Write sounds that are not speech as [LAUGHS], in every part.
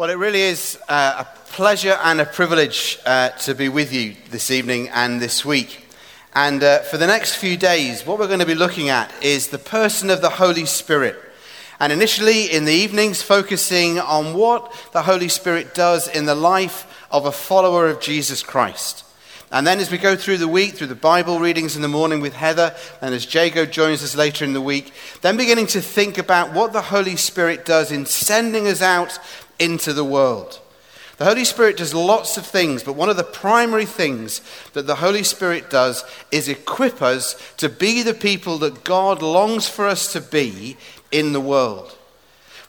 Well, it really is uh, a pleasure and a privilege uh, to be with you this evening and this week. And uh, for the next few days, what we're going to be looking at is the person of the Holy Spirit. And initially in the evenings, focusing on what the Holy Spirit does in the life of a follower of Jesus Christ. And then as we go through the week, through the Bible readings in the morning with Heather, and as Jago joins us later in the week, then beginning to think about what the Holy Spirit does in sending us out into the world. The Holy Spirit does lots of things, but one of the primary things that the Holy Spirit does is equip us to be the people that God longs for us to be in the world.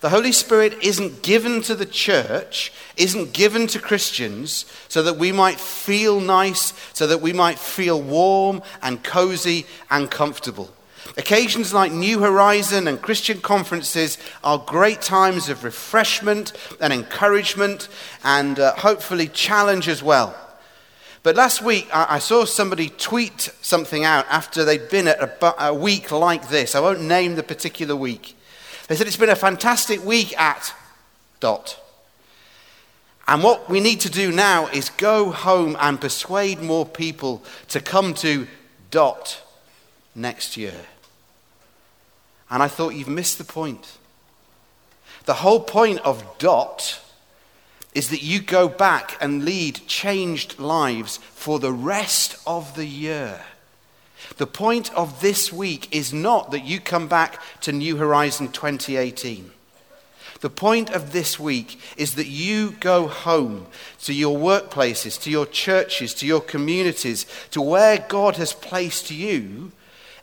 The Holy Spirit isn't given to the church, isn't given to Christians so that we might feel nice, so that we might feel warm and cozy and comfortable. Occasions like New Horizon and Christian conferences are great times of refreshment and encouragement and uh, hopefully challenge as well. But last week, I, I saw somebody tweet something out after they'd been at a, a week like this. I won't name the particular week. They said it's been a fantastic week at dot. And what we need to do now is go home and persuade more people to come to dot next year. And I thought, you've missed the point. The whole point of DOT is that you go back and lead changed lives for the rest of the year. The point of this week is not that you come back to New Horizon 2018. The point of this week is that you go home to your workplaces, to your churches, to your communities, to where God has placed you,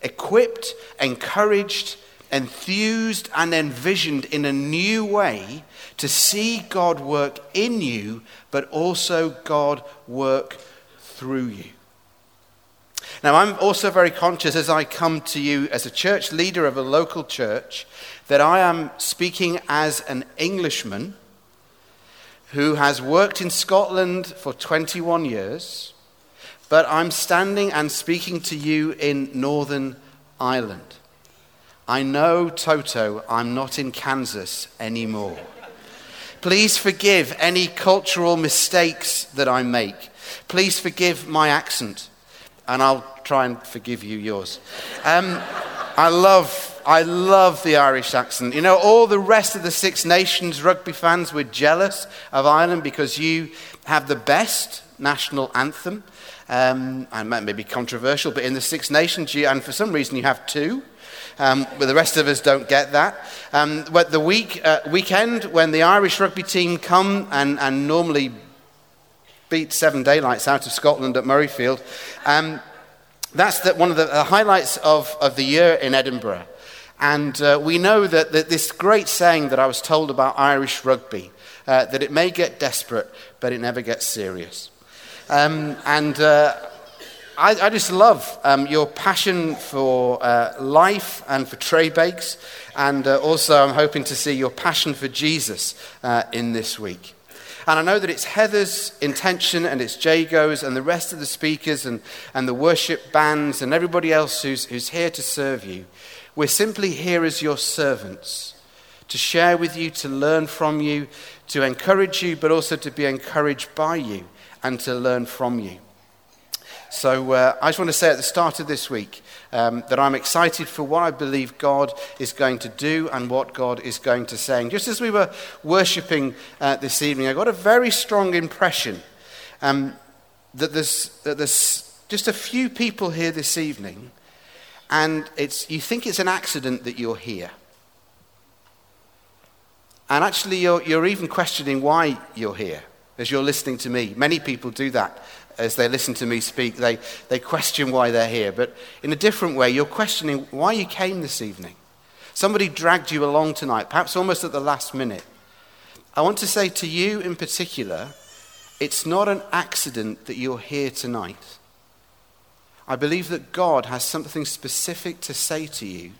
equipped, encouraged, enthused and envisioned in a new way to see God work in you, but also God work through you. Now, I'm also very conscious as I come to you as a church leader of a local church that I am speaking as an Englishman who has worked in Scotland for 21 years, but I'm standing and speaking to you in Northern Ireland. I know, Toto, I'm not in Kansas anymore. Please forgive any cultural mistakes that I make. Please forgive my accent, and I'll try and forgive you yours. Um, I love, I love the Irish accent. You know, all the rest of the Six Nations rugby fans were jealous of Ireland because you have the best national anthem. Um, and that may be controversial, but in the Six Nations, you, and for some reason you have two. Um, but the rest of us don't get that. Um, but the week, uh, weekend, when the Irish rugby team come and, and normally beat Seven Daylights out of Scotland at Murrayfield, um, that's the, one of the, the highlights of, of the year in Edinburgh. And uh, we know that, that, this great saying that I was told about Irish rugby, uh, that it may get desperate, but it never gets serious. Um, and uh, I, I just love um, your passion for uh, life and for tray bakes. And uh, also, I'm hoping to see your passion for Jesus uh, in this week. And I know that it's Heather's intention and it's Jago's and the rest of the speakers and, and the worship bands and everybody else who's, who's here to serve you. We're simply here as your servants to share with you, to learn from you, to encourage you, but also to be encouraged by you and to learn from you. So uh, I just want to say at the start of this week um, that I'm excited for what I believe God is going to do and what God is going to say. And just as we were worshipping uh, this evening, I got a very strong impression um, that, there's, that there's just a few people here this evening, and it's, you think it's an accident that you're here. And actually, you're, you're even questioning why you're here as you're listening to me. Many people do that as they listen to me speak, they, they question why they're here. But in a different way, you're questioning why you came this evening. Somebody dragged you along tonight, perhaps almost at the last minute. I want to say to you in particular, it's not an accident that you're here tonight. I believe that God has something specific to say to you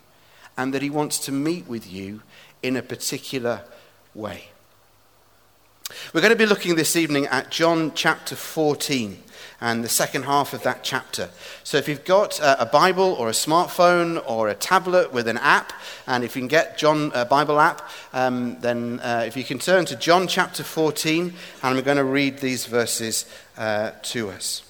and that He wants to meet with you in a particular way. We're going to be looking this evening at John chapter 14. And the second half of that chapter. So if you've got a Bible or a smartphone or a tablet with an app, and if you can get John a Bible app, um, then uh, if you can turn to John chapter 14, and I'm going to read these verses uh, to us.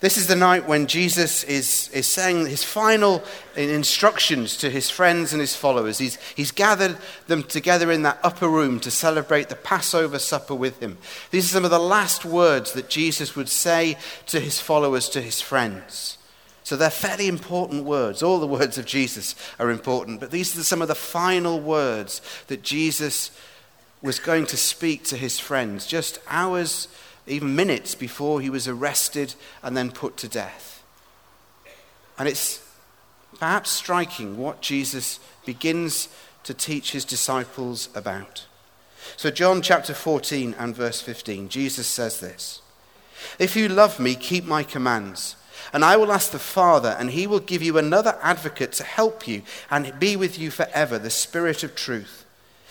This is the night when Jesus is, is saying his final instructions to his friends and his followers. He's, he's gathered them together in that upper room to celebrate the Passover supper with him. These are some of the last words that Jesus would say to his followers, to his friends. So they're fairly important words. All the words of Jesus are important, but these are some of the final words that Jesus was going to speak to his friends just hours even minutes before he was arrested and then put to death. And it's perhaps striking what Jesus begins to teach his disciples about. So, John chapter 14 and verse 15, Jesus says this If you love me, keep my commands. And I will ask the Father, and he will give you another advocate to help you and be with you forever, the Spirit of truth.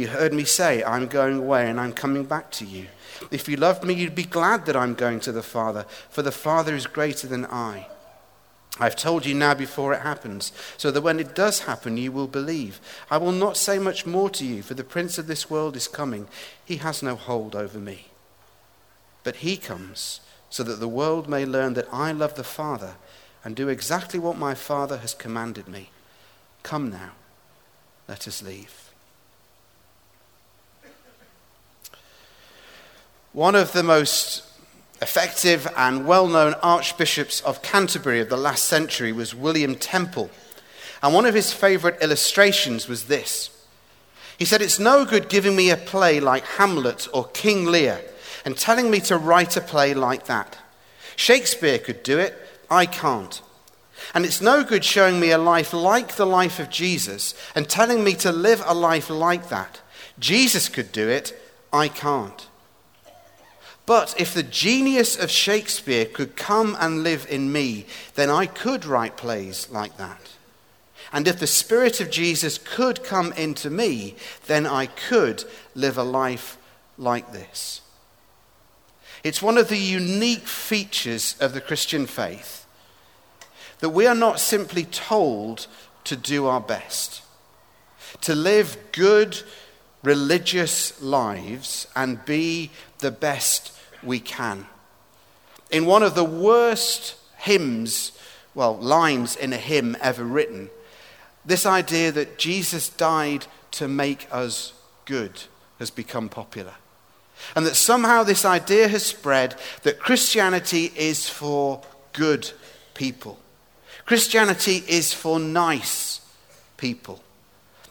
You heard me say, I'm going away and I'm coming back to you. If you loved me, you'd be glad that I'm going to the Father, for the Father is greater than I. I've told you now before it happens, so that when it does happen, you will believe. I will not say much more to you, for the prince of this world is coming. He has no hold over me. But he comes so that the world may learn that I love the Father and do exactly what my Father has commanded me. Come now, let us leave. One of the most effective and well known archbishops of Canterbury of the last century was William Temple. And one of his favourite illustrations was this. He said, It's no good giving me a play like Hamlet or King Lear and telling me to write a play like that. Shakespeare could do it, I can't. And it's no good showing me a life like the life of Jesus and telling me to live a life like that. Jesus could do it, I can't. But if the genius of Shakespeare could come and live in me, then I could write plays like that. And if the Spirit of Jesus could come into me, then I could live a life like this. It's one of the unique features of the Christian faith that we are not simply told to do our best, to live good religious lives and be the best we can. In one of the worst hymns, well, lines in a hymn ever written, this idea that Jesus died to make us good has become popular. And that somehow this idea has spread that Christianity is for good people. Christianity is for nice people.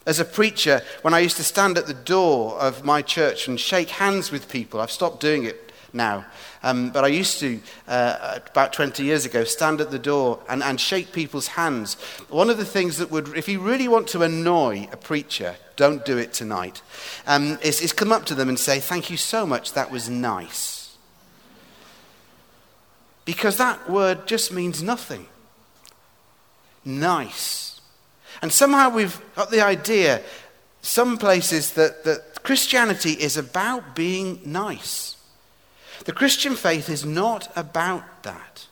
As a preacher, when I used to stand at the door of my church and shake hands with people, I've stopped doing it now. Um, but I used to, uh, about 20 years ago, stand at the door and, and shake people's hands. One of the things that would, if you really want to annoy a preacher, don't do it tonight, um, is, is come up to them and say, Thank you so much, that was nice. Because that word just means nothing. Nice. And somehow we've got the idea some places that, that Christianity is about being nice. The Christian faith is not about that.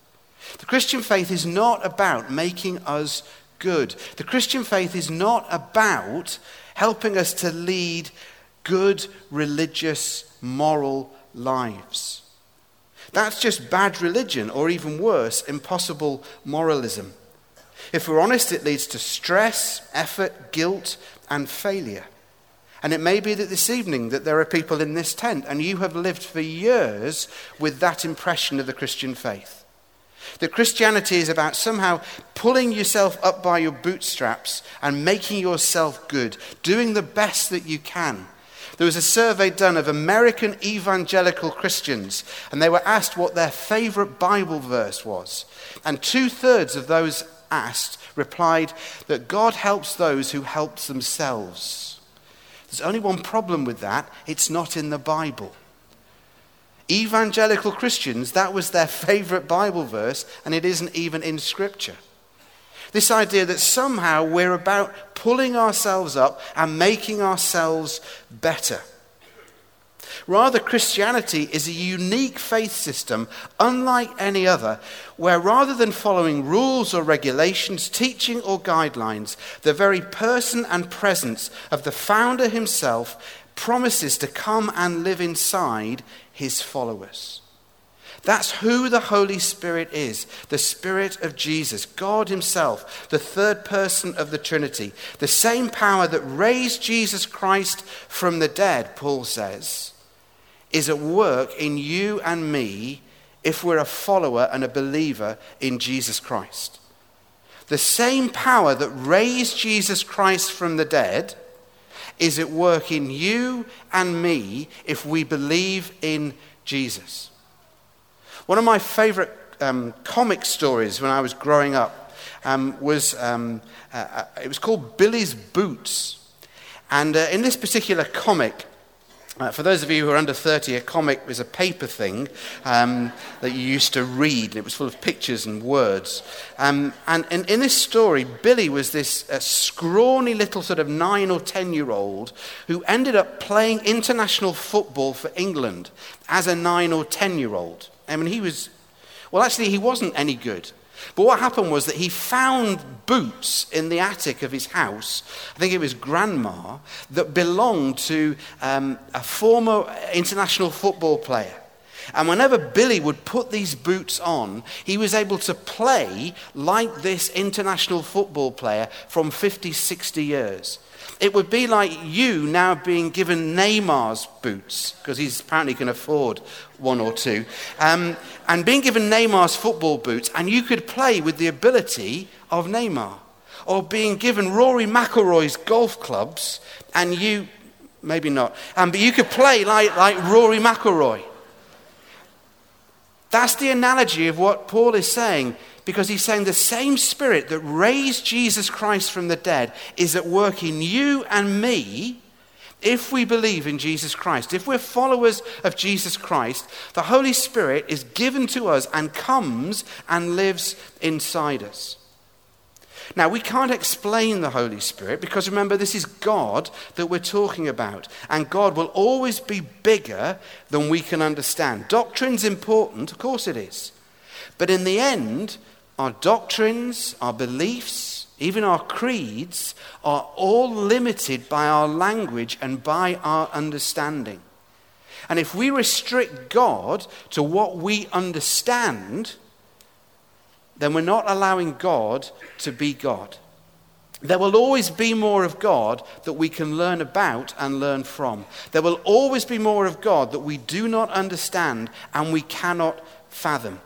The Christian faith is not about making us good. The Christian faith is not about helping us to lead good, religious, moral lives. That's just bad religion, or even worse, impossible moralism. If we're honest, it leads to stress, effort, guilt, and failure. And it may be that this evening that there are people in this tent and you have lived for years with that impression of the Christian faith. That Christianity is about somehow pulling yourself up by your bootstraps and making yourself good, doing the best that you can. There was a survey done of American evangelical Christians, and they were asked what their favorite Bible verse was. And two thirds of those asked replied that God helps those who help themselves. There's only one problem with that it's not in the Bible. Evangelical Christians, that was their favorite Bible verse, and it isn't even in Scripture. This idea that somehow we're about pulling ourselves up and making ourselves better. Rather, Christianity is a unique faith system, unlike any other, where rather than following rules or regulations, teaching or guidelines, the very person and presence of the founder himself promises to come and live inside his followers. That's who the Holy Spirit is the Spirit of Jesus, God Himself, the third person of the Trinity. The same power that raised Jesus Christ from the dead, Paul says, is at work in you and me if we're a follower and a believer in Jesus Christ. The same power that raised Jesus Christ from the dead is at work in you and me if we believe in Jesus. One of my favorite um, comic stories when I was growing up um, was um, uh, uh, it was called Billy's Boots. And uh, in this particular comic, uh, for those of you who are under 30, a comic was a paper thing um, that you used to read, and it was full of pictures and words. Um, and, and, in this story, Billy was this uh, scrawny little sort of nine or ten year old who ended up playing international football for England as a nine or ten year old. I mean, he was, well, actually, he wasn't any good. But what happened was that he found boots in the attic of his house, I think it was grandma, that belonged to um, a former international football player. And whenever Billy would put these boots on, he was able to play like this international football player from 50, 60 years. It would be like you now being given Neymar's boots, because he's apparently can afford one or two, um, and being given Neymar's football boots, and you could play with the ability of Neymar. Or being given Rory McIlroy's golf clubs, and you, maybe not, um, but you could play like, like Rory McIlroy. That's the analogy of what Paul is saying because he's saying the same spirit that raised Jesus Christ from the dead is at work in you and me if we believe in Jesus Christ. If we're followers of Jesus Christ, the Holy Spirit is given to us and comes and lives inside us. Now, we can't explain the Holy Spirit because remember, this is God that we're talking about. And God will always be bigger than we can understand. Doctrine's important, of course it is. But in the end, our doctrines, our beliefs, even our creeds are all limited by our language and by our understanding. And if we restrict God to what we understand, then we're not allowing God to be God. There will always be more of God that we can learn about and learn from. There will always be more of God that we do not understand and we cannot fathom.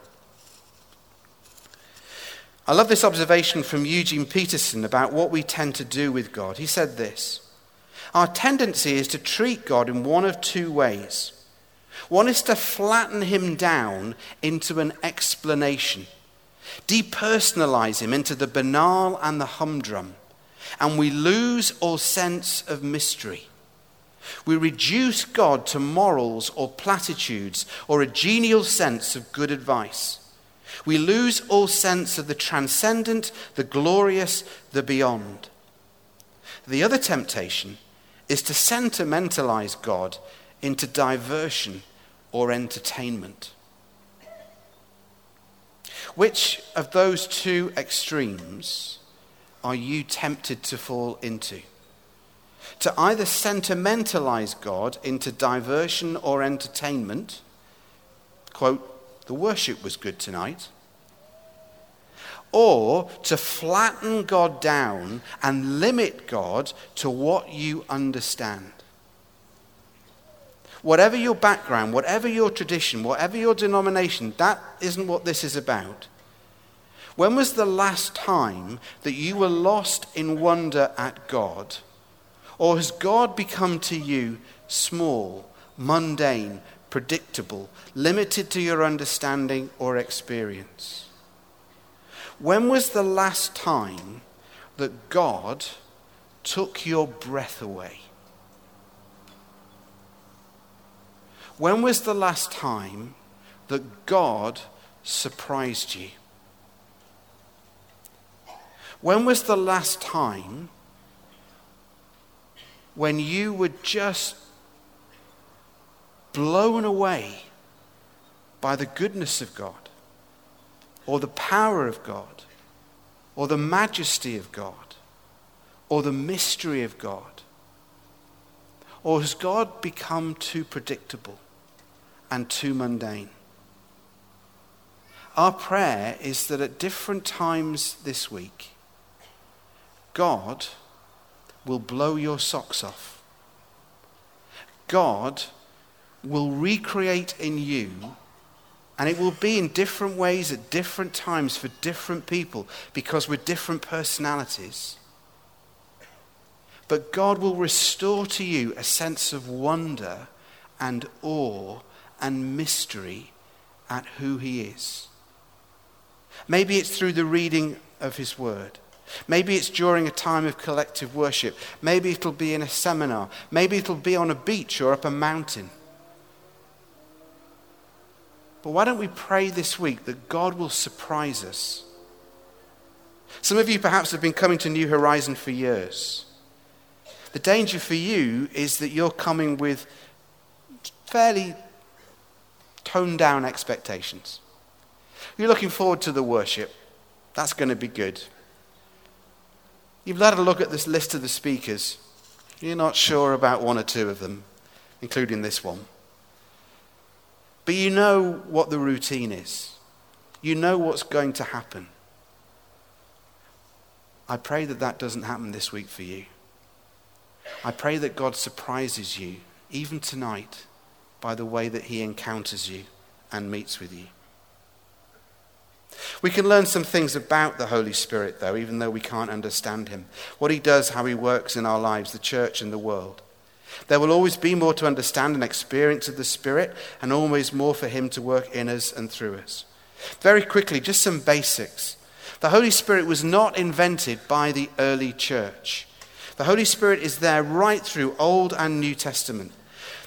I love this observation from Eugene Peterson about what we tend to do with God. He said this Our tendency is to treat God in one of two ways. One is to flatten him down into an explanation, depersonalize him into the banal and the humdrum, and we lose all sense of mystery. We reduce God to morals or platitudes or a genial sense of good advice. We lose all sense of the transcendent, the glorious, the beyond. The other temptation is to sentimentalize God into diversion or entertainment. Which of those two extremes are you tempted to fall into? To either sentimentalize God into diversion or entertainment, quote, the worship was good tonight, or to flatten God down and limit God to what you understand. Whatever your background, whatever your tradition, whatever your denomination, that isn't what this is about. When was the last time that you were lost in wonder at God? Or has God become to you small, mundane, predictable, limited to your understanding or experience? When was the last time that God took your breath away? When was the last time that God surprised you? When was the last time when you were just blown away by the goodness of God or the power of God or the majesty of God or the mystery of God? Or has God become too predictable? and too mundane. Our prayer is that at different times this week, God will blow your socks off. God will recreate in you, and it will be in different ways at different times for different people because we're different personalities. But God will restore to you a sense of wonder and awe and mystery at who he is. Maybe it's through the reading of his word. Maybe it's during a time of collective worship. Maybe it'll be in a seminar. Maybe it'll be on a beach or up a mountain. But why don't we pray this week that God will surprise us? Some of you perhaps have been coming to New Horizon for years. The danger for you is that you're coming with fairly toned down expectations. You're looking forward to the worship. That's going to be good. You've had a look at this list of the speakers. You're not sure about one or two of them, including this one. But you know what the routine is. You know what's going to happen. I pray that that doesn't happen this week for you. I pray that God surprises you, even tonight, by the way that he encounters you and meets with you. We can learn some things about the Holy Spirit, though, even though we can't understand him. What he does, how he works in our lives, the church and the world. There will always be more to understand and experience of the Spirit, and always more for him to work in us and through us. Very quickly, just some basics. The Holy Spirit was not invented by the early church. The Holy Spirit is there right through Old and New Testament.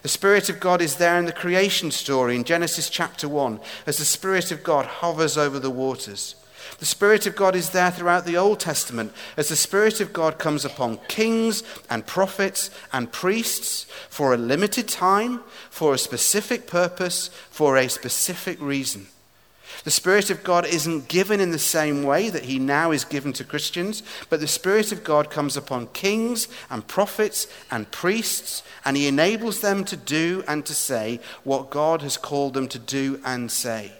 The Spirit of God is there in the creation story in Genesis chapter 1 as the Spirit of God hovers over the waters. The Spirit of God is there throughout the Old Testament as the Spirit of God comes upon kings and prophets and priests for a limited time, for a specific purpose, for a specific reason. The Spirit of God isn't given in the same way that He now is given to Christians, but the Spirit of God comes upon kings and prophets and priests, and He enables them to do and to say what God has called them to do and say.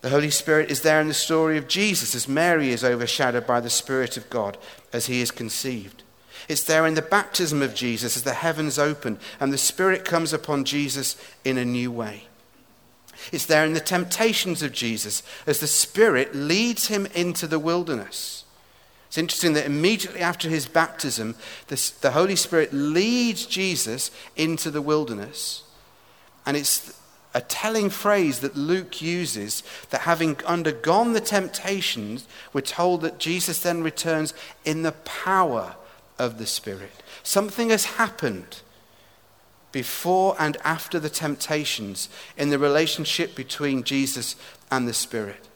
The Holy Spirit is there in the story of Jesus as Mary is overshadowed by the Spirit of God as he is conceived. It's there in the baptism of Jesus as the heavens open and the Spirit comes upon Jesus in a new way. It's there in the temptations of Jesus as the Spirit leads him into the wilderness. It's interesting that immediately after his baptism, this, the Holy Spirit leads Jesus into the wilderness. And it's a telling phrase that Luke uses that having undergone the temptations, we're told that Jesus then returns in the power of the Spirit. Something has happened before and after the temptations in the relationship between Jesus and the Spirit.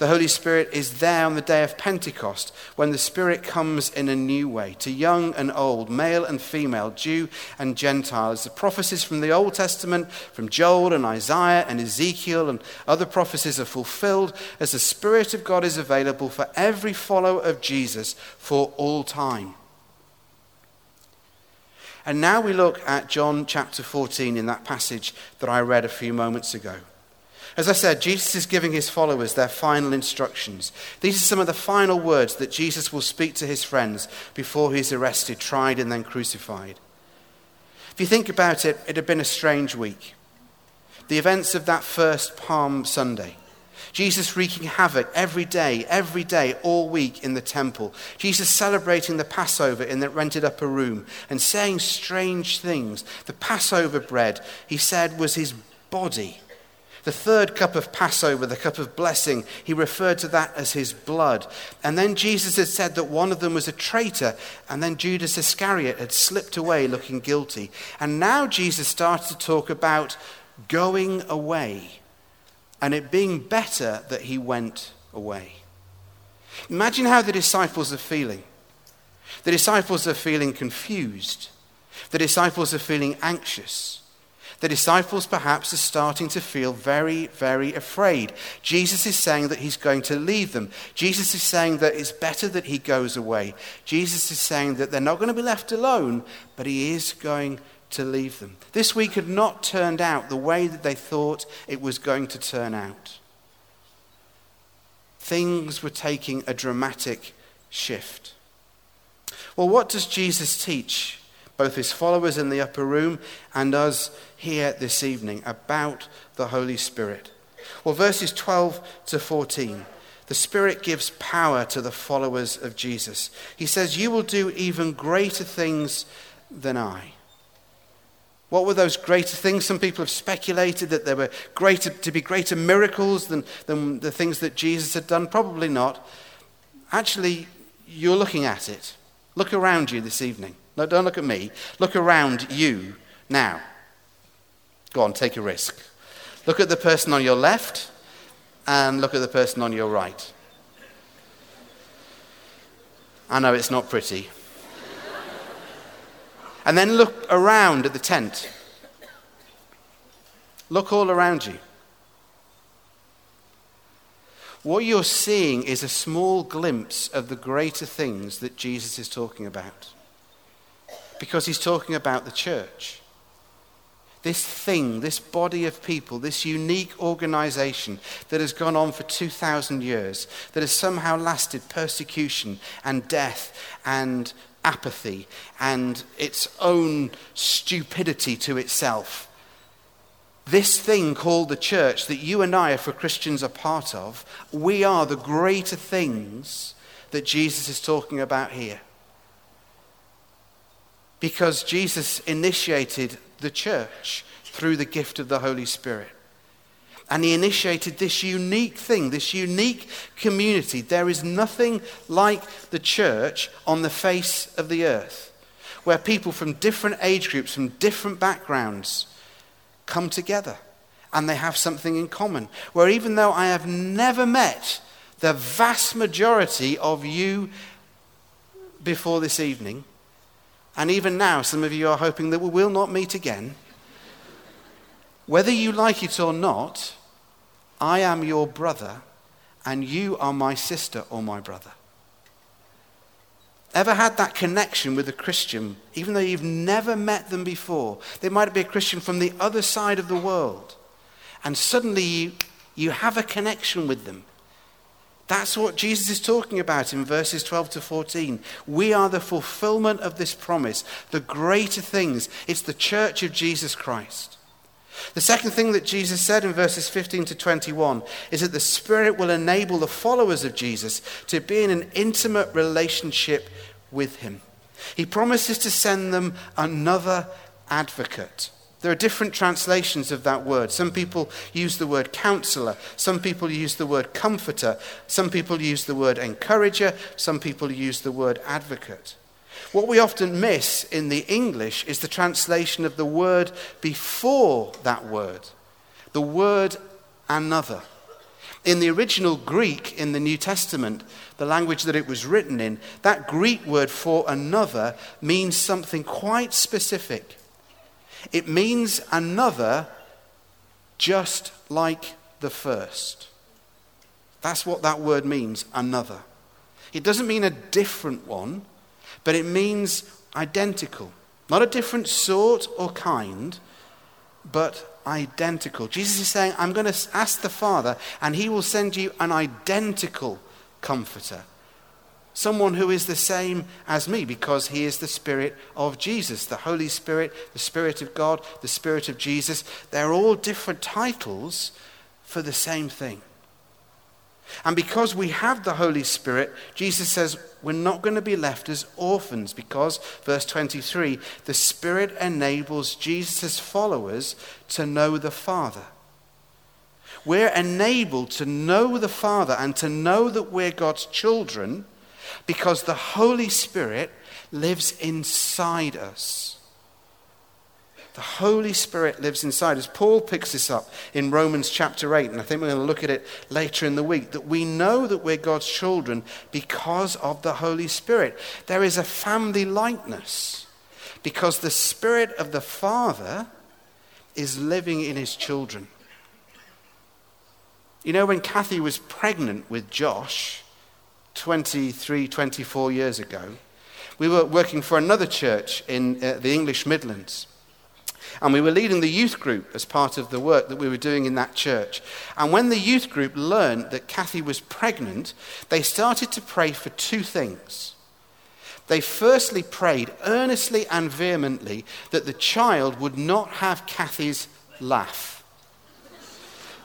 The Holy Spirit is there on the day of Pentecost when the Spirit comes in a new way to young and old, male and female, Jew and Gentile. As the prophecies from the Old Testament, from Joel and Isaiah and Ezekiel and other prophecies are fulfilled, as the Spirit of God is available for every follower of Jesus for all time. And now we look at John chapter 14 in that passage that I read a few moments ago. As I said, Jesus is giving his followers their final instructions. These are some of the final words that Jesus will speak to his friends before he's arrested, tried, and then crucified. If you think about it, it had been a strange week. The events of that first Palm Sunday. Jesus wreaking havoc every day, every day, all week in the temple. Jesus celebrating the Passover in that rented upper room and saying strange things. The Passover bread, he said, was his body. The third cup of Passover, the cup of blessing, he referred to that as his blood. And then Jesus had said that one of them was a traitor, and then Judas Iscariot had slipped away looking guilty. And now Jesus started to talk about going away and it being better that he went away. Imagine how the disciples are feeling. The disciples are feeling confused. The disciples are feeling anxious the disciples perhaps are starting to feel very, very afraid. Jesus is saying that he's going to leave them. Jesus is saying that it's better that he goes away. Jesus is saying that they're not going to be left alone, but he is going to leave them. This week had not turned out the way that they thought it was going to turn out. Things were taking a dramatic shift. Well, what does Jesus teach both his followers in the upper room and us here this evening about the Holy Spirit? Well, verses 12 to 14. The Spirit gives power to the followers of Jesus. He says, You will do even greater things than I. What were those greater things? Some people have speculated that there were greater, to be greater miracles than, than the things that Jesus had done. Probably not. Actually, you're looking at it. Look around you this evening. No, don't look at me. Look around you now. Go on, take a risk. Look at the person on your left and look at the person on your right. I know it's not pretty. [LAUGHS] and then look around at the tent. Look all around you. What you're seeing is a small glimpse of the greater things that Jesus is talking about because he's talking about the church. This thing, this body of people, this unique organization that has gone on for 2,000 years, that has somehow lasted persecution and death and apathy and its own stupidity to itself. This thing called the church that you and I, for Christians, are part of, we are the greater things that Jesus is talking about here because Jesus initiated the church through the gift of the Holy Spirit. And he initiated this unique thing, this unique community. There is nothing like the church on the face of the earth, where people from different age groups, from different backgrounds, come together and they have something in common. Where even though I have never met the vast majority of you before this evening, and even now, some of you are hoping that we will not meet again. Whether you like it or not, I am your brother, and you are my sister or my brother. Ever had that connection with a Christian, even though you've never met them before? They might be a Christian from the other side of the world, and suddenly you, you have a connection with them. That's what Jesus is talking about in verses 12 to 14. We are the fulfillment of this promise, the greater things. It's the church of Jesus Christ. The second thing that Jesus said in verses 15 to 21 is that the Spirit will enable the followers of Jesus to be in an intimate relationship with Him. He promises to send them another advocate. There are different translations of that word. Some people use the word counselor, some people use the word comforter, some people use the word encourager, some people use the word advocate. What we often miss in the English is the translation of the word before that word, the word another. In the original Greek in the New Testament, the language that it was written in, that Greek word for another means something quite specific. It means another just like the first. That's what that word means, another. It doesn't mean a different one, but it means identical. Not a different sort or kind, but identical. Jesus is saying, I'm going to ask the Father, and he will send you an identical comforter. Someone who is the same as me because he is the Spirit of Jesus. The Holy Spirit, the Spirit of God, the Spirit of Jesus. They're all different titles for the same thing. And because we have the Holy Spirit, Jesus says we're not going to be left as orphans because, verse 23, the Spirit enables Jesus' followers to know the Father. We're enabled to know the Father and to know that we're God's children because the Holy Spirit lives inside us. The Holy Spirit lives inside us. Paul picks this up in Romans chapter 8, and I think we're going to look at it later in the week. That we know that we're God's children because of the Holy Spirit. There is a family likeness because the Spirit of the Father is living in his children. You know, when Kathy was pregnant with Josh 23, 24 years ago, we were working for another church in uh, the English Midlands. And we were leading the youth group as part of the work that we were doing in that church. And when the youth group learned that Kathy was pregnant, they started to pray for two things. They firstly prayed earnestly and vehemently that the child would not have Kathy's laugh.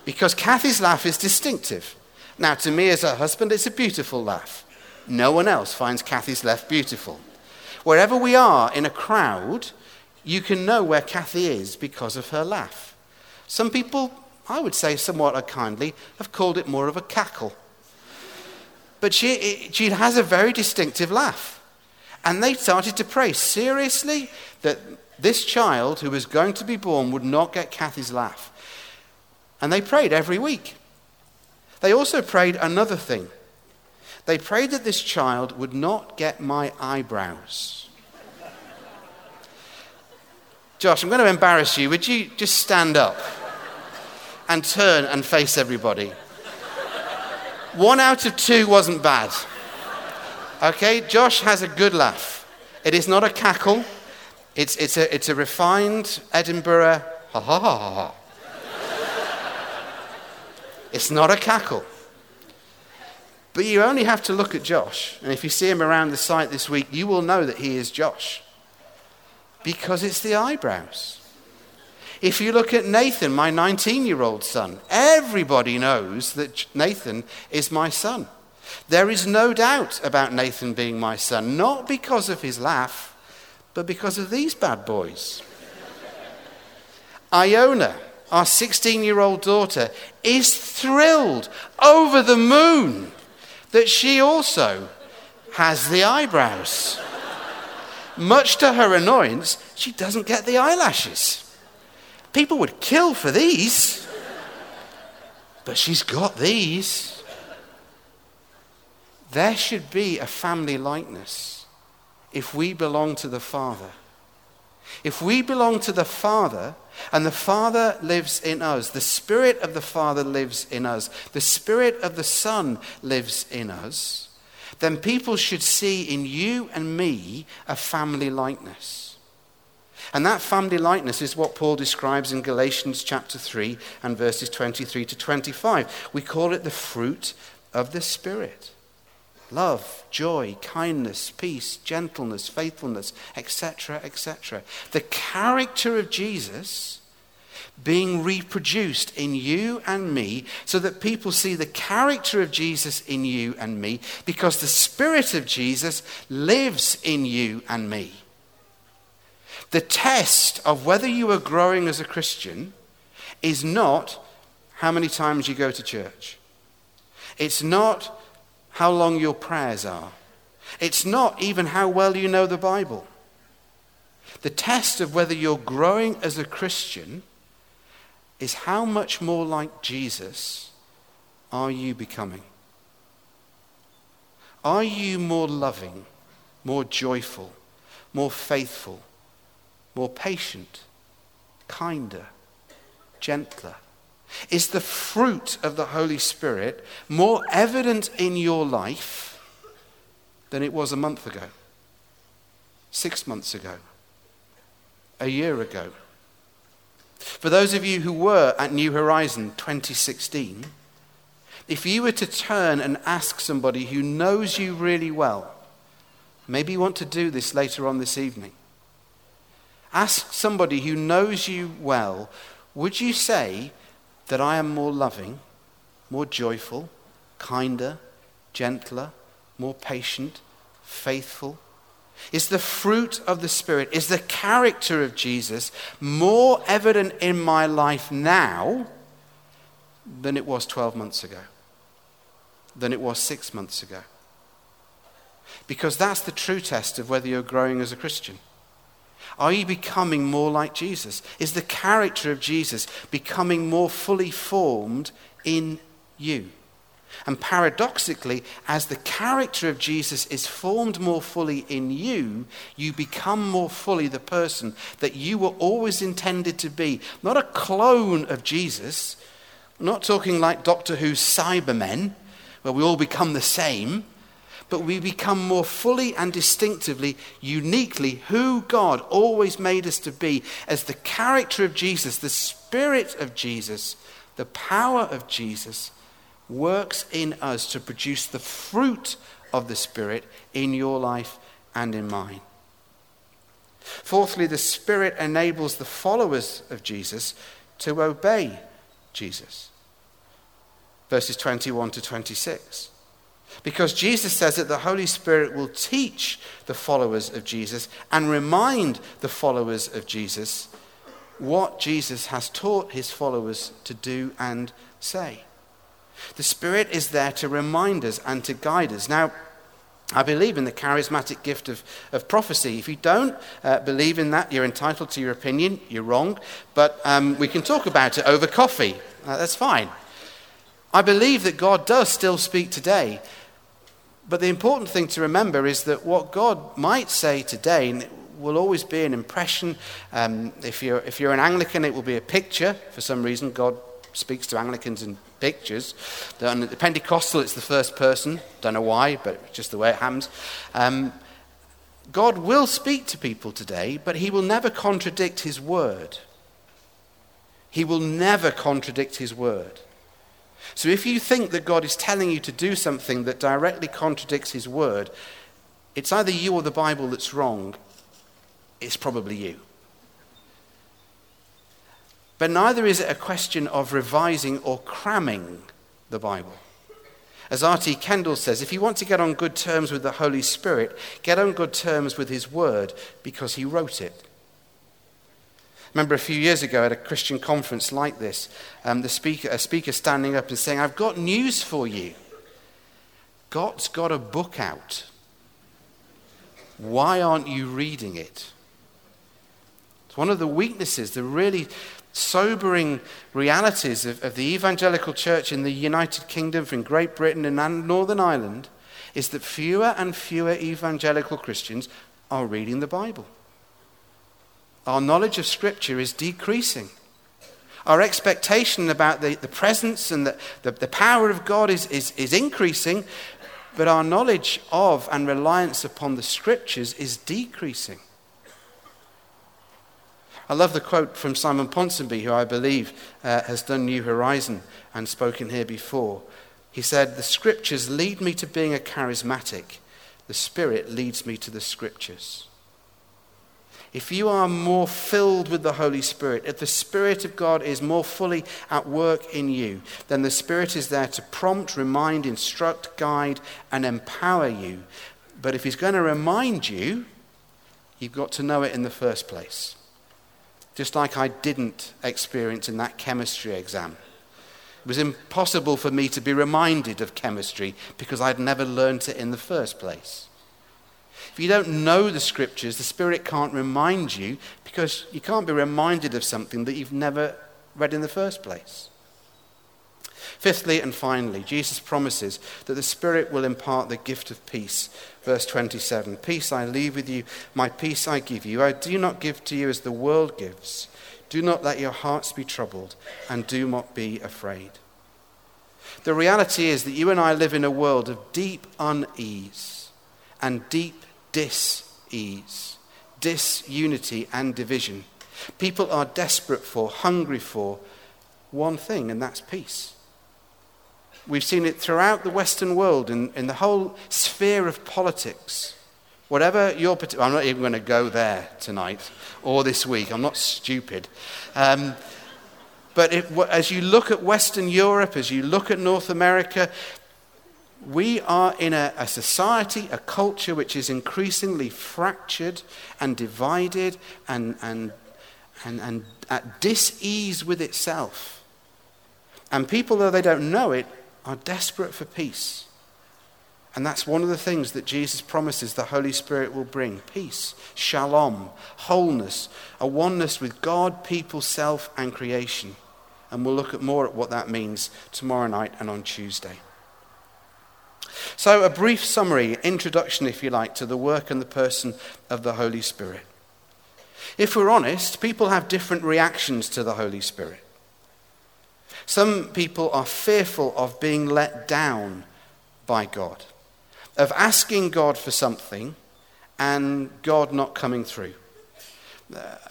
Because Kathy's laugh is distinctive. Now, to me as a husband, it's a beautiful laugh. No one else finds Kathy's laugh beautiful. Wherever we are in a crowd, you can know where Kathy is because of her laugh. Some people, I would say somewhat unkindly, have called it more of a cackle. But she, she has a very distinctive laugh. And they started to pray seriously that this child who was going to be born would not get Kathy's laugh. And they prayed every week. They also prayed another thing. They prayed that this child would not get my eyebrows. Josh, I'm going to embarrass you. Would you just stand up and turn and face everybody? One out of two wasn't bad. Okay, Josh has a good laugh. It is not a cackle, it's, it's, a, it's a refined Edinburgh ha ha ha ha ha. It's not a cackle. But you only have to look at Josh, and if you see him around the site this week, you will know that he is Josh. Because it's the eyebrows. If you look at Nathan, my 19 year old son, everybody knows that Nathan is my son. There is no doubt about Nathan being my son, not because of his laugh, but because of these bad boys. Iona, our 16 year old daughter, is thrilled over the moon that she also has the eyebrows. Much to her annoyance, she doesn't get the eyelashes. People would kill for these, but she's got these. There should be a family likeness if we belong to the Father. If we belong to the Father and the Father lives in us, the Spirit of the Father lives in us, the Spirit of the Son lives in us then people should see in you and me a family likeness. And that family likeness is what Paul describes in Galatians chapter 3 and verses 23 to 25. We call it the fruit of the Spirit love, joy, kindness, peace, gentleness, faithfulness, etc., etc. The character of Jesus being reproduced in you and me so that people see the character of Jesus in you and me because the Spirit of Jesus lives in you and me. The test of whether you are growing as a Christian is not how many times you go to church. It's not how long your prayers are. It's not even how well you know the Bible. The test of whether you're growing as a Christian is how much more like Jesus are you becoming? Are you more loving, more joyful, more faithful, more patient, kinder, gentler? Is the fruit of the Holy Spirit more evident in your life than it was a month ago, six months ago, a year ago? For those of you who were at New Horizon 2016, if you were to turn and ask somebody who knows you really well, maybe you want to do this later on this evening. Ask somebody who knows you well, would you say that I am more loving, more joyful, kinder, gentler, more patient, faithful? Is the fruit of the Spirit, is the character of Jesus more evident in my life now than it was 12 months ago? than it was six months ago. Because that's the true test of whether you're growing as a Christian. Are you becoming more like Jesus? Is the character of Jesus becoming more fully formed in you? And paradoxically, as the character of Jesus is formed more fully in you, you become more fully the person that you were always intended to be. Not a clone of Jesus, I'm not talking like Doctor Who's Cybermen, where we all become the same, but we become more fully and distinctively, uniquely who God always made us to be as the character of Jesus, the spirit of Jesus, the power of Jesus works in us to produce the fruit of the Spirit in your life and in mine. Fourthly, the Spirit enables the followers of Jesus to obey Jesus verses 21 to 26. Because Jesus says that the Holy Spirit will teach the followers of Jesus and remind the followers of Jesus what Jesus has taught his followers to do and say. The Spirit is there to remind us and to guide us. Now, I believe in the charismatic gift of, of prophecy. If you don't uh, believe in that, you're entitled to your opinion. You're wrong. But um, we can talk about it over coffee. Uh, that's fine. I believe that God does still speak today. But the important thing to remember is that what God might say today will always be an impression. Um, if, you're, if you're an Anglican, it will be a picture. For some reason, God speaks to Anglicans in pictures. On the Pentecostal, it's the first person. Don't know why, but just the way it happens. Um, God will speak to people today, but he will never contradict his word. He will never contradict his word. So if you think that God is telling you to do something that directly contradicts his word, it's either you or the Bible that's wrong. It's probably you. But neither is it a question of revising or cramming the Bible. As R.T. Kendall says, if you want to get on good terms with the Holy Spirit, get on good terms with his word because he wrote it remember a few years ago at a Christian conference like this, um, the speaker, a speaker standing up and saying, I've got news for you. God's got a book out. Why aren't you reading it? It's one of the weaknesses, the really sobering realities of, of the evangelical church in the United Kingdom, in Great Britain and Northern Ireland, is that fewer and fewer evangelical Christians are reading the Bible our knowledge of Scripture is decreasing. Our expectation about the, the presence and the, the, the power of God is, is, is increasing, but our knowledge of and reliance upon the Scriptures is decreasing. I love the quote from Simon Ponsonby, who I believe uh, has done New Horizon and spoken here before. He said, The Scriptures lead me to being a charismatic, the Spirit leads me to the Scriptures. If you are more filled with the Holy Spirit, if the Spirit of God is more fully at work in you, then the Spirit is there to prompt, remind, instruct, guide, and empower you. But if He's going to remind you, you've got to know it in the first place. Just like I didn't experience in that chemistry exam. It was impossible for me to be reminded of chemistry because I'd never learnt it in the first place. If you don't know the scriptures, the Spirit can't remind you because you can't be reminded of something that you've never read in the first place. Fifthly and finally, Jesus promises that the Spirit will impart the gift of peace. Verse 27 Peace I leave with you, my peace I give you. I do not give to you as the world gives. Do not let your hearts be troubled, and do not be afraid. The reality is that you and I live in a world of deep unease and deep dis ease, disunity and division. People are desperate for, hungry for one thing, and that's peace. We've seen it throughout the Western world in, in the whole sphere of politics. Whatever your I'm not even going to go there tonight or this week. I'm not stupid. Um, but as you look at Western Europe, as you look at North America, we are in a, a, society, a culture which is increasingly fractured and divided and, and, and, and at dis ease with itself. And people, though they don't know it, are desperate for peace. And that's one of the things that Jesus promises the Holy Spirit will bring peace, shalom, wholeness, a oneness with God, people, self, and creation. And we'll look at more at what that means tomorrow night and on Tuesday. So, a brief summary, introduction, if you like, to the work and the person of the Holy Spirit. If we're honest, people have different reactions to the Holy Spirit. Some people are fearful of being let down by God, of asking God for something and God not coming through.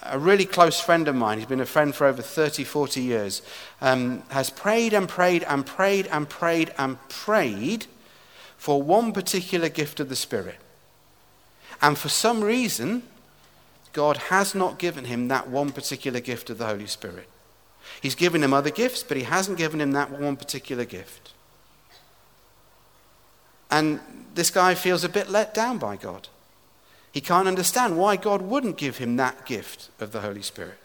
A really close friend of mine, he's been a friend for over 30, 40 years, um, has prayed and prayed and prayed and prayed and prayed for one particular gift of the Spirit. And for some reason, God has not given him that one particular gift of the Holy Spirit. He's given him other gifts, but he hasn't given him that one particular gift. And this guy feels a bit let down by God. He can't understand why God wouldn't give him that gift of the Holy Spirit.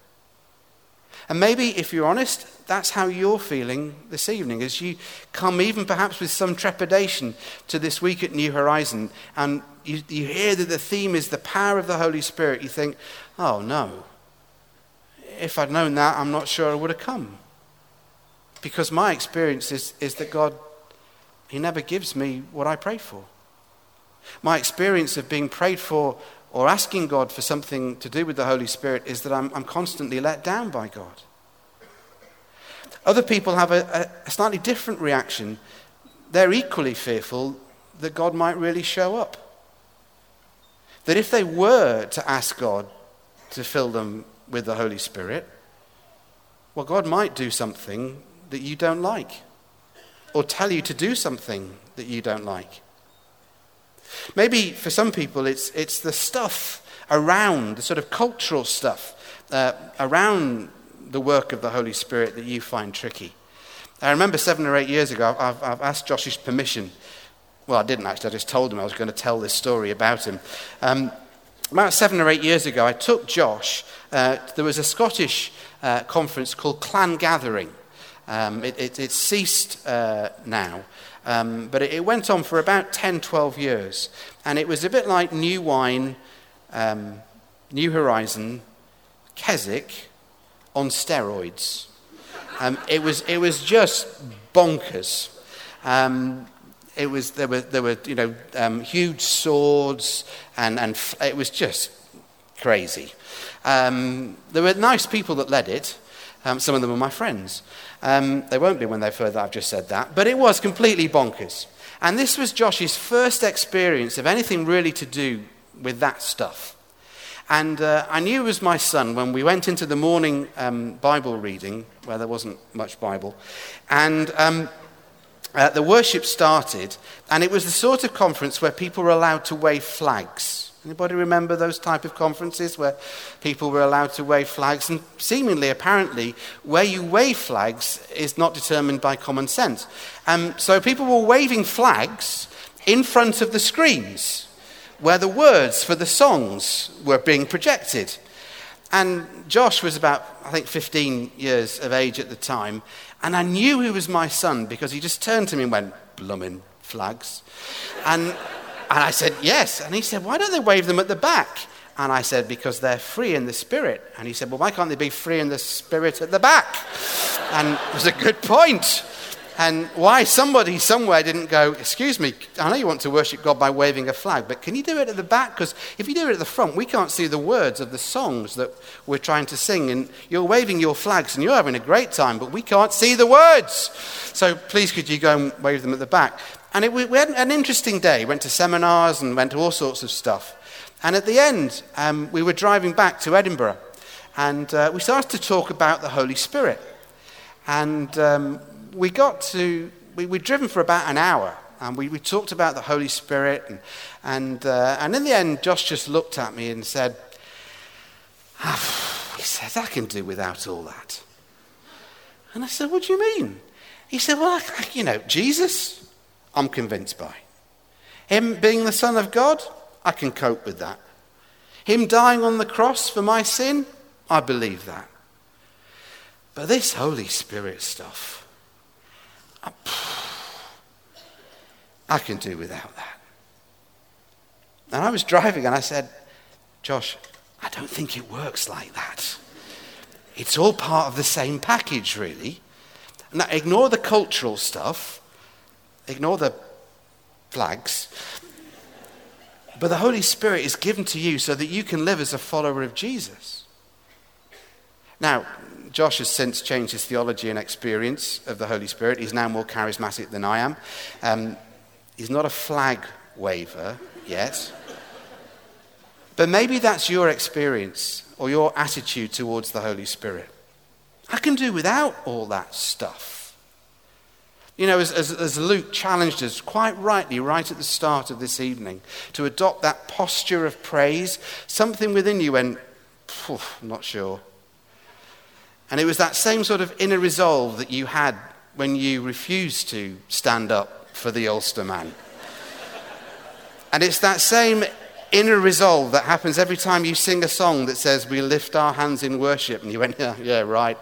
And maybe, if you're honest, that's how you're feeling this evening as you come, even perhaps with some trepidation, to this week at New Horizon, and you, you hear that the theme is the power of the Holy Spirit. You think, oh no, if I'd known that, I'm not sure I would have come. Because my experience is, is that God, He never gives me what I pray for. My experience of being prayed for or asking God for something to do with the Holy Spirit is that I'm, I'm constantly let down by God. Other people have a, a slightly different reaction. They're equally fearful that God might really show up. That if they were to ask God to fill them with the Holy Spirit, well, God might do something that you don't like, or tell you to do something that you don't like. Maybe for some people, it's, it's the stuff around, the sort of cultural stuff uh, around the work of the Holy Spirit that you find tricky. I remember seven or eight years ago, I've, I've asked Josh's permission. Well, I didn't actually, I just told him I was going to tell this story about him. Um, about seven or eight years ago, I took Josh. Uh, there was a Scottish uh, conference called Clan Gathering. Um, it, it, it, ceased uh, now, um, but it, went on for about 10, 12 years. And it was a bit like New Wine, um, New Horizon, Keswick on steroids. Um, it, was, it was just bonkers. Um, it was, there, were, there were you know, um, huge swords, and, and f- it was just crazy. Um, there were nice people that led it. Some of them were my friends. Um, they won't be when they've heard that I've just said that. But it was completely bonkers. And this was Josh's first experience of anything really to do with that stuff. And uh, I knew it was my son when we went into the morning um, Bible reading, where there wasn't much Bible. And um, uh, the worship started, and it was the sort of conference where people were allowed to wave flags. Anybody remember those type of conferences where people were allowed to wave flags? And seemingly, apparently, where you wave flags is not determined by common sense. Um, so people were waving flags in front of the screens where the words for the songs were being projected. And Josh was about, I think, 15 years of age at the time, and I knew he was my son because he just turned to me and went, Bloomin' flags. And, and I said, Yes. And he said, Why don't they wave them at the back? And I said, Because they're free in the spirit. And he said, Well, why can't they be free in the spirit at the back? And it was a good point. And why somebody somewhere didn't go, Excuse me, I know you want to worship God by waving a flag, but can you do it at the back? Because if you do it at the front, we can't see the words of the songs that we're trying to sing. And you're waving your flags and you're having a great time, but we can't see the words. So please, could you go and wave them at the back? And it, we had an interesting day. Went to seminars and went to all sorts of stuff. And at the end, um, we were driving back to Edinburgh. And uh, we started to talk about the Holy Spirit. And um, we got to, we, we'd driven for about an hour. And we, we talked about the Holy Spirit. And, and, uh, and in the end, Josh just looked at me and said, oh, he says, I can do without all that. And I said, What do you mean? He said, Well, I, you know, Jesus, I'm convinced by. Him being the Son of God, I can cope with that. Him dying on the cross for my sin, I believe that. But this Holy Spirit stuff, I, can do without that. And I was driving and I said, Josh, I don't think it works like that. It's all part of the same package, really. Now, ignore the cultural stuff, ignore the flags. But the Holy Spirit is given to you so that you can live as a follower of Jesus. Now, Josh has since changed his theology and experience of the Holy Spirit. He's now more charismatic than I am. Um, he's not a flag waver yet. But maybe that's your experience or your attitude towards the Holy Spirit. I can do without all that stuff. You know, as, as, as, Luke challenged us quite rightly right at the start of this evening to adopt that posture of praise, something within you went, I'm not sure. And it was that same sort of inner resolve that you had when you refused to stand up for the Ulster man. and it's that same inner resolve that happens every time you sing a song that says, We lift our hands in worship. And you went, [LAUGHS] Yeah, yeah right.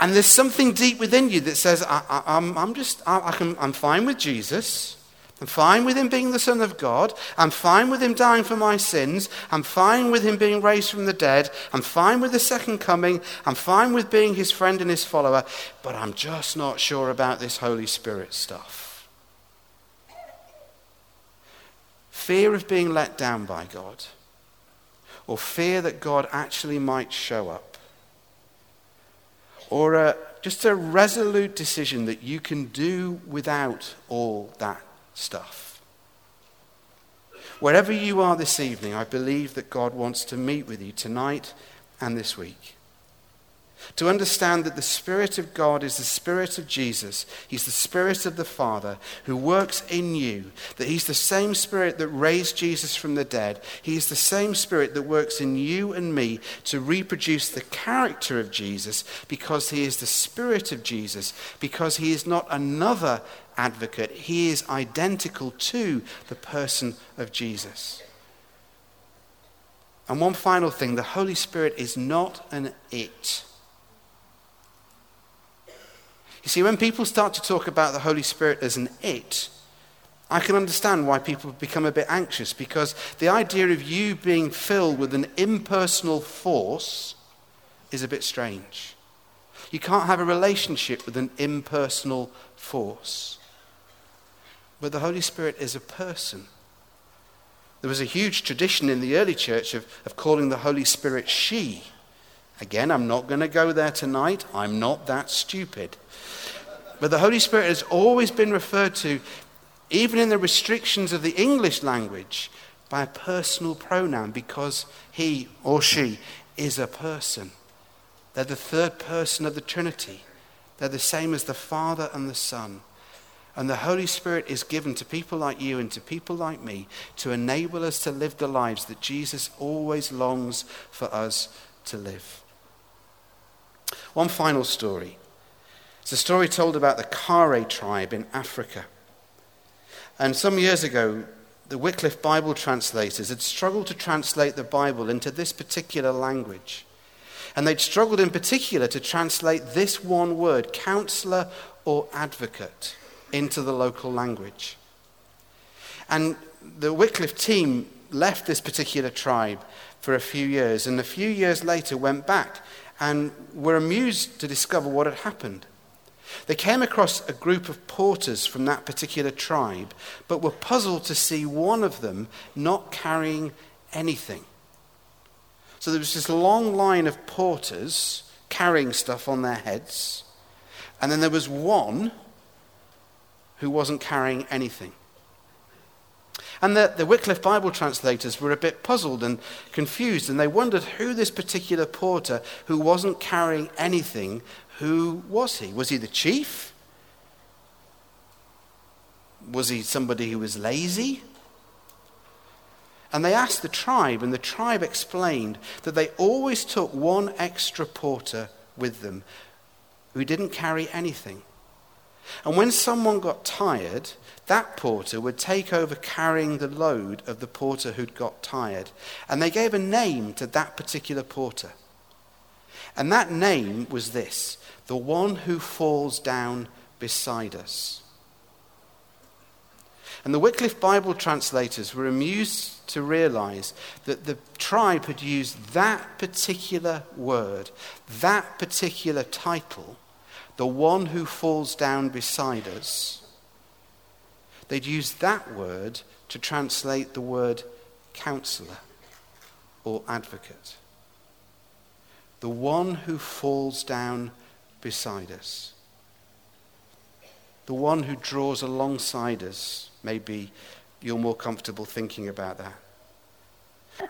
And there's something deep within you that says, I, am just, I, I can, I'm fine with Jesus. I'm fine with him being the Son of God. I'm fine with him dying for my sins. I'm fine with him being raised from the dead. I'm fine with the second coming. I'm fine with being his friend and his follower. But I'm just not sure about this Holy Spirit stuff. Fear of being let down by God, or fear that God actually might show up or a, just a resolute decision that you can do without all that stuff. Wherever you are this evening, I believe that God wants to meet with you tonight and this week. To understand that the Spirit of God is the Spirit of Jesus. He's the Spirit of the Father who works in you. That He's the same Spirit that raised Jesus from the dead. He is the same Spirit that works in you and me to reproduce the character of Jesus because He is the Spirit of Jesus, because He is not another advocate. He is identical to the person of Jesus. And one final thing the Holy Spirit is not an it. You see, when people start to talk about the Holy Spirit as an it, I can understand why people become a bit anxious because the idea of you being filled with an impersonal force is a bit strange. You can't have a relationship with an impersonal force. But the Holy Spirit is a person. There was a huge tradition in the early church of, of calling the Holy Spirit she. Again, I'm not going to go there tonight. I'm not that stupid. But the Holy Spirit has always been referred to, even in the restrictions of the English language, by a personal pronoun because he or she is a person. They're the third person of the Trinity. They're the same as the Father and the Son. And the Holy Spirit is given to people like you and to people like me to enable us to live the lives that Jesus always longs for us to live. One final story. It's a story told about the Kare tribe in Africa. And some years ago, the Wycliffe Bible translators had struggled to translate the Bible into this particular language. And they'd struggled in particular to translate this one word, counselor or advocate, into the local language. And the Wycliffe team left this particular tribe for a few years, and a few years later went back and were amused to discover what had happened. They came across a group of porters from that particular tribe, but were puzzled to see one of them not carrying anything. So there was this long line of porters carrying stuff on their heads, and then there was one who wasn't carrying anything. And the, the Wycliffe Bible translators were a bit puzzled and confused, and they wondered who this particular porter who wasn't carrying anything, who was he? Was he the chief? Was he somebody who was lazy? And they asked the tribe, and the tribe explained that they always took one extra porter with them who didn't carry anything. And when someone got tired, that porter would take over carrying the load of the porter who'd got tired. And they gave a name to that particular porter. And that name was this the one who falls down beside us. And the Wycliffe Bible translators were amused to realize that the tribe had used that particular word, that particular title, the one who falls down beside us they'd use that word to translate the word counselor or advocate. The one who falls down beside us. The one who draws alongside us. Maybe you're more comfortable thinking about that.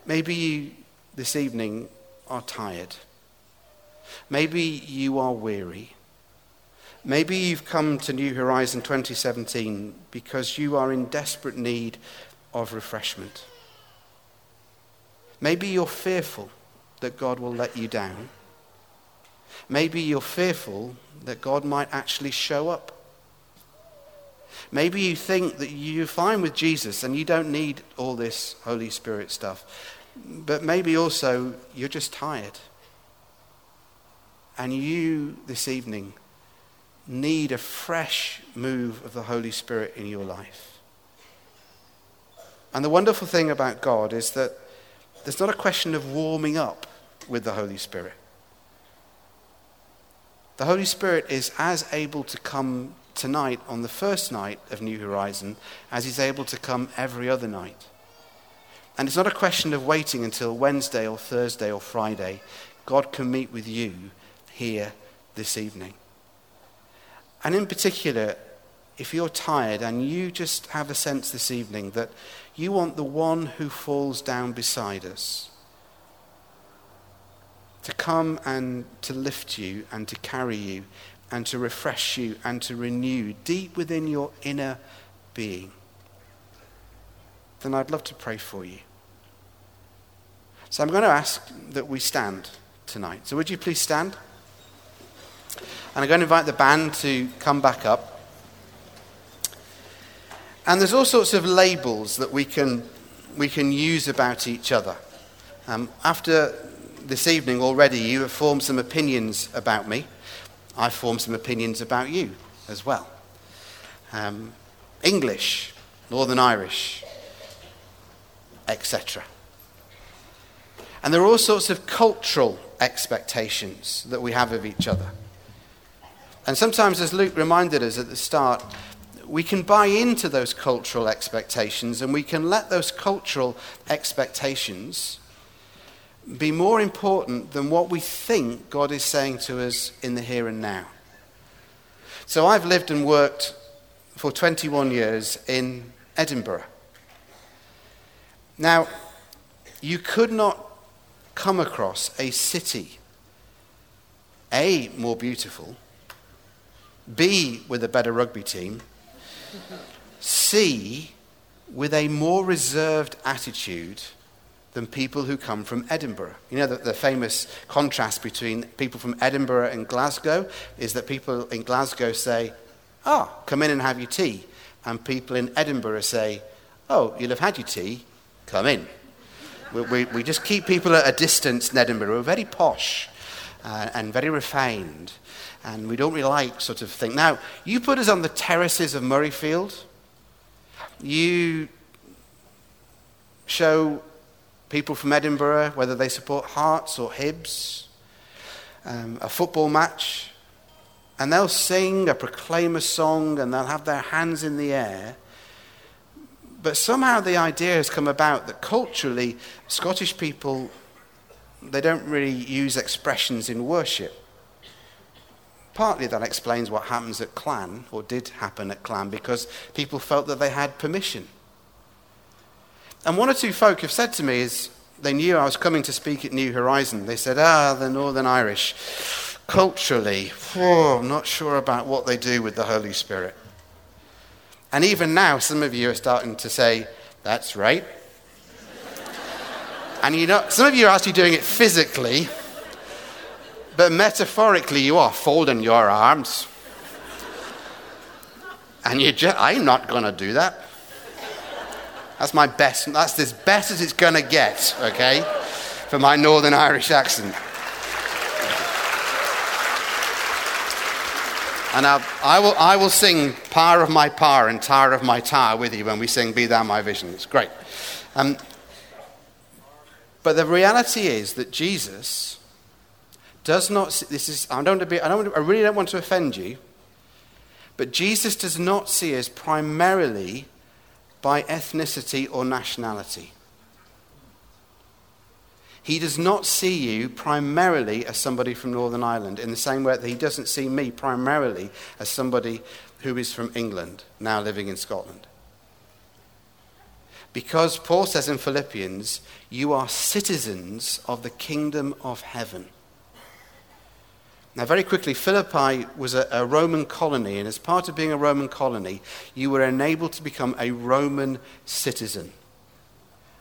Maybe you this evening are tired. Maybe you are weary. Maybe you've come to New Horizon 2017 because you are in desperate need of refreshment. Maybe you're fearful that God will let you down. Maybe you're fearful that God might actually show up. Maybe you think that you're fine with Jesus and you don't need all this Holy Spirit stuff. But maybe also you're just tired. And you, this evening, need a fresh move of the Holy Spirit in your life. And the wonderful thing about God is that there's not a question of warming up with the Holy Spirit. The Holy Spirit is as able to come tonight on the first night of New Horizon as he's able to come every other night. And it's not a question of waiting until Wednesday or Thursday or Friday. God can meet with you here this evening. And in particular, if you're tired and you just have a sense this evening that you want the one who falls down beside us to come and to lift you and to carry you and to refresh you and to renew deep within your inner being, then I'd love to pray for you. So I'm going to ask that we stand tonight. So would you please stand? And I'm going to invite the band to come back up. And there's all sorts of labels that we can, we can use about each other. Um, after this evening already, you have formed some opinions about me. I've formed some opinions about you as well. Um, English, Northern Irish, etc. And there are all sorts of cultural expectations that we have of each other. And sometimes, as Luke reminded us at the start, we can buy into those cultural expectations and we can let those cultural expectations be more important than what we think God is saying to us in the here and now. So I've lived and worked for 21 years in Edinburgh. Now, you could not come across a city, A, more beautiful B, with a better rugby team. C, with a more reserved attitude than people who come from Edinburgh. You know, the, the, famous contrast between people from Edinburgh and Glasgow is that people in Glasgow say, Oh, come in and have your tea. And people in Edinburgh say, Oh, you'll have had your tea, come in. We, we, we just keep people at a distance in Edinburgh. We're very posh uh, and very refined and we don't really like sort of thing. Now, you put us on the terraces of Murrayfield, you show people from Edinburgh whether they support Hearts or Hibs, um, a football match, and they'll sing a proclaimer song and they'll have their hands in the air. But somehow the idea has come about that culturally, Scottish people, they don't really use expressions in worship. Partly that explains what happens at Clan, or did happen at Clan, because people felt that they had permission. And one or two folk have said to me, is they knew I was coming to speak at New Horizon. They said, ah, the Northern Irish culturally, oh, I'm not sure about what they do with the Holy Spirit. And even now, some of you are starting to say, that's right. [LAUGHS] and you know, some of you are actually doing it physically, but metaphorically, you are folding your arms. And you just, I'm not going to do that. That's my best, that's as best as it's going to get, okay, for my Northern Irish accent. And I'll, I, will, I will sing Power of My Power and Tower of My Tower with you when we sing Be Thou My Vision. It's great. Um, but the reality is that Jesus does not, this is, I, don't be, I, don't, I really don't want to offend you, but Jesus does not see us primarily by ethnicity or nationality. He does not see you primarily as somebody from Northern Ireland in the same way that he doesn't see me primarily as somebody who is from England, now living in Scotland. Because Paul says in Philippians, you are citizens of the kingdom of heaven. Now, very quickly, Philippi was a, a, Roman colony, and as part of being a Roman colony, you were enabled to become a Roman citizen.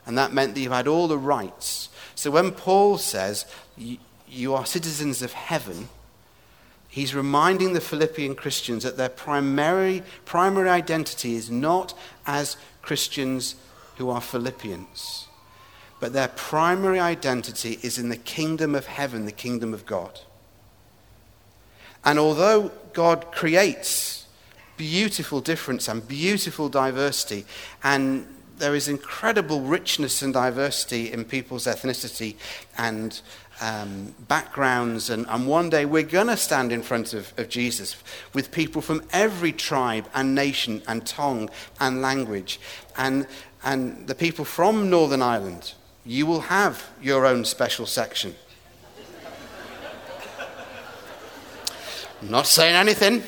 And that meant that you had all the rights so when Paul says, You are citizens of heaven, he's reminding the Philippian Christians that their primary, primary identity is not as Christians who are Philippians, but their primary identity is in the kingdom of heaven, the kingdom of God. And although God creates beautiful difference and beautiful diversity and there is incredible richness and diversity in people's ethnicity and um, backgrounds. And, and, one day we're going to stand in front of, of Jesus with people from every tribe and nation and tongue and language. And, and the people from Northern Ireland, you will have your own special section. Not saying anything.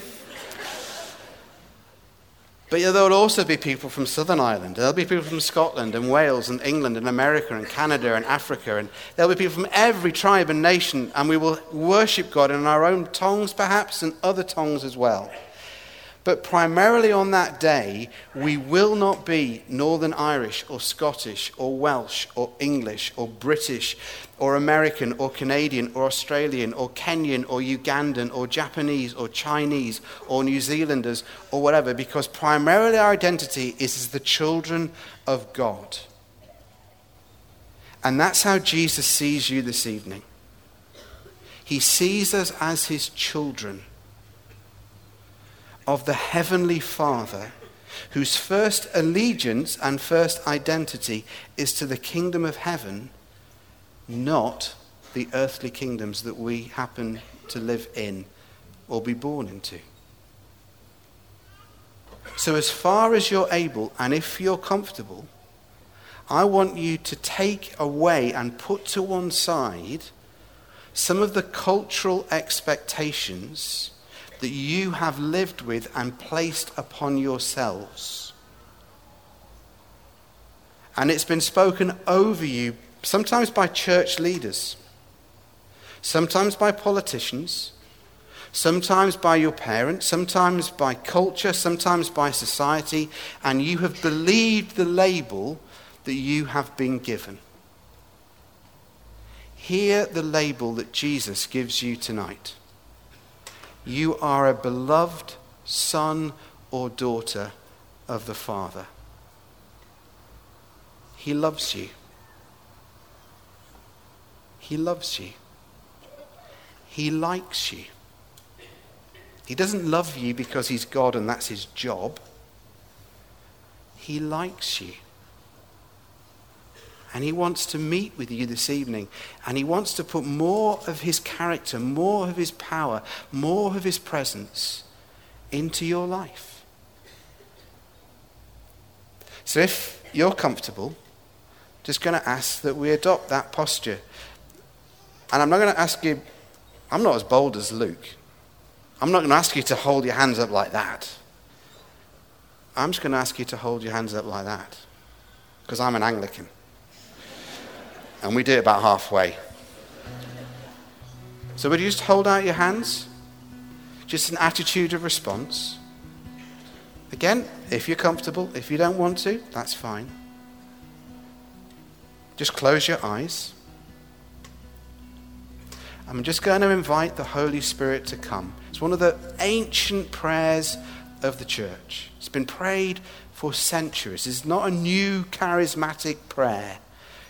But there will also be people from Southern Ireland. There'll be people from Scotland and Wales and England and America and Canada and Africa. And there'll be people from every tribe and nation. And we will worship God in our own tongues, perhaps, and other tongues as well. But primarily on that day, we will not be Northern Irish or Scottish or Welsh or English or British or American or Canadian or Australian or Kenyan or Ugandan or Japanese or Chinese or New Zealanders or whatever, because primarily our identity is as the children of God. And that's how Jesus sees you this evening. He sees us as his children of the Heavenly Father, whose first allegiance and first identity is to the kingdom of heaven, not the earthly kingdoms that we happen to live in or be born into. So, as far as you're able, and if you're comfortable, I want you to take away and put to one side some of the cultural expectations that you have lived with and placed upon yourselves. And it's been spoken over you, sometimes by church leaders, sometimes by politicians, sometimes by your parents, sometimes by culture, sometimes by society, and you have believed the label that you have been given. Hear the label that Jesus gives you tonight. You are a beloved son or daughter of the Father. He loves you. He loves you. He likes you. He doesn't love you because he's God and that's his job. He likes you. And he wants to meet with you this evening. And he wants to put more of his character, more of his power, more of his presence into your life. So if you're comfortable, just going to ask that we adopt that posture. And I'm not going to ask you, I'm not as bold as Luke. I'm not going to ask you to hold your hands up like that. I'm just going to ask you to hold your hands up like that. Because I'm an Anglican and we do it about halfway. So would you just hold out your hands? Just an attitude of response. Again, if you're comfortable, if you don't want to, that's fine. Just close your eyes. I'm just going to invite the Holy Spirit to come. It's one of the ancient prayers of the church. It's been prayed for centuries. It's not a new charismatic prayer.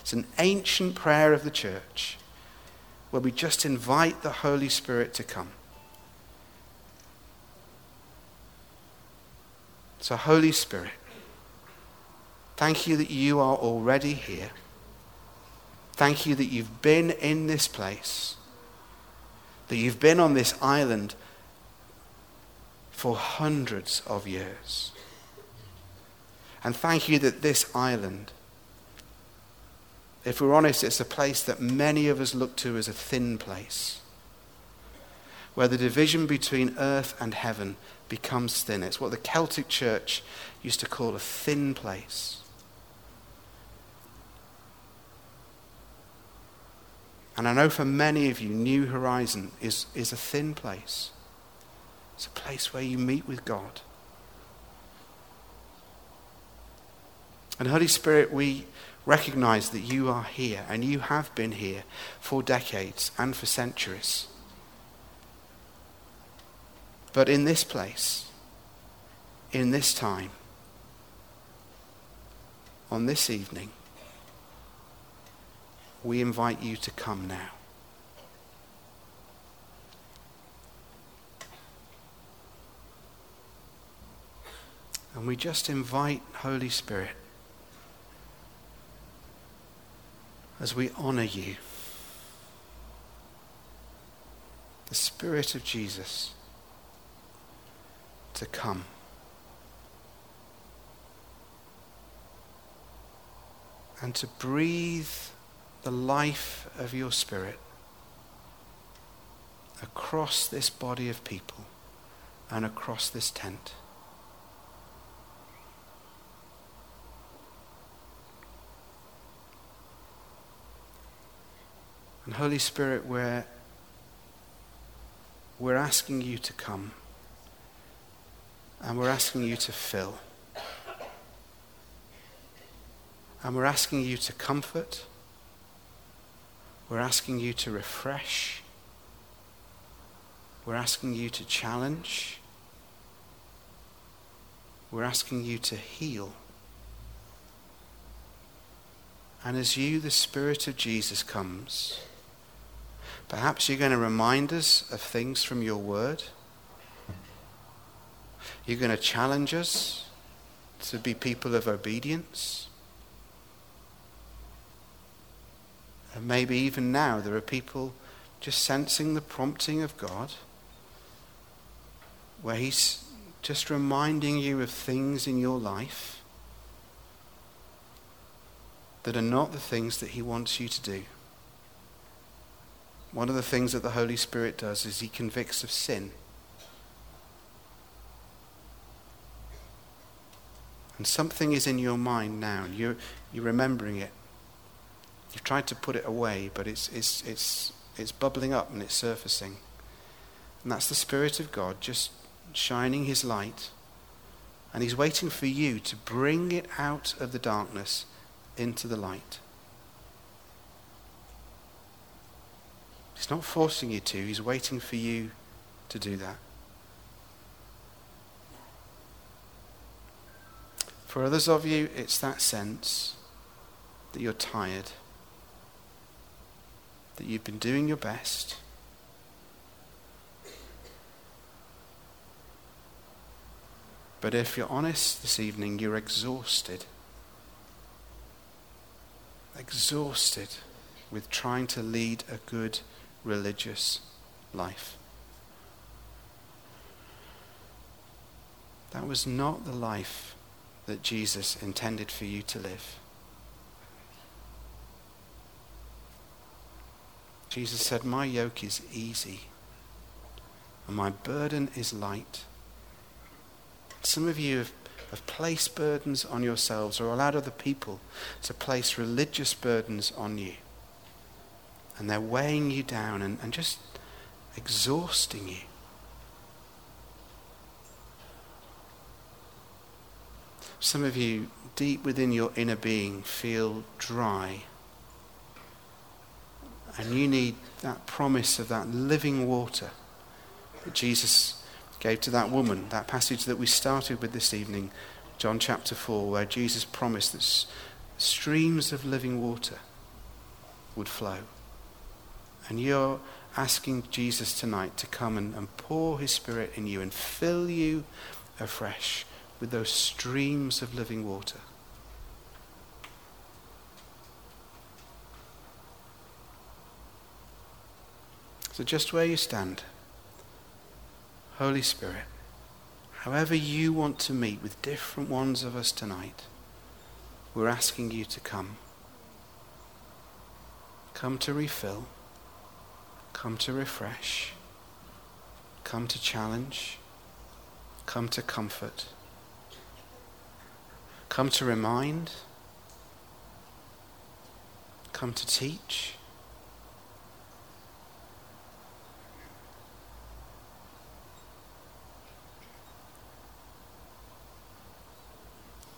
It's an ancient prayer of the church where we just invite the Holy Spirit to come. So, Holy Spirit, thank you that you are already here. Thank you that you've been in this place, that you've been on this island for hundreds of years. And thank you that this island if we're honest, it's a place that many of us look to as a thin place, where the division between earth and heaven becomes thin. It's what the Celtic church used to call a thin place. And I know for many of you, New Horizon is, is a thin place. It's a place where you meet with God. And Holy Spirit, we recognize that you are here and you have been here for decades and for centuries. But in this place, in this time, on this evening, we invite you to come now. And we just invite Holy Spirit as we honor you. The Spirit of Jesus to come. And to breathe the life of your Spirit across this body of people and across this tent. And Holy Spirit, we're, we're asking you to come. And we're asking you to fill. And we're asking you to comfort. We're asking you to refresh. We're asking you to challenge. We're asking you to heal. And as you, the Spirit of Jesus, comes, Perhaps you're going to remind us of things from your word. You're going to challenge us to be people of obedience. And maybe even now there are people just sensing the prompting of God where He's just reminding you of things in your life that are not the things that He wants you to do. One of the things that the Holy Spirit does is he convicts of sin. And something is in your mind now. You're, you're remembering it. You've tried to put it away, but it's, it's, it's, it's bubbling up and it's surfacing. And that's the Spirit of God just shining his light. And he's waiting for you to bring it out of the darkness into the light. Not forcing you to, He's waiting for you to do that. For others of you, it's that sense that you're tired, that you've been doing your best. But if you're honest this evening, you're exhausted. exhausted with trying to lead a good religious life. That was not the life that Jesus intended for you to live. Jesus said, My yoke is easy and my burden is light. Some of you have, have placed burdens on yourselves or allowed other people to place religious burdens on you. And they're weighing you down and, and just exhausting you. Some of you, deep within your inner being, feel dry. And you need that promise of that living water that Jesus gave to that woman, that passage that we started with this evening, John chapter 4, where Jesus promised that streams of living water would flow. And you're asking Jesus tonight to come and, and pour his Spirit in you and fill you afresh with those streams of living water. So, just where you stand, Holy Spirit, however you want to meet with different ones of us tonight, we're asking you to come. Come to refill. Come to refresh. Come to challenge. Come to comfort. Come to remind. Come to teach.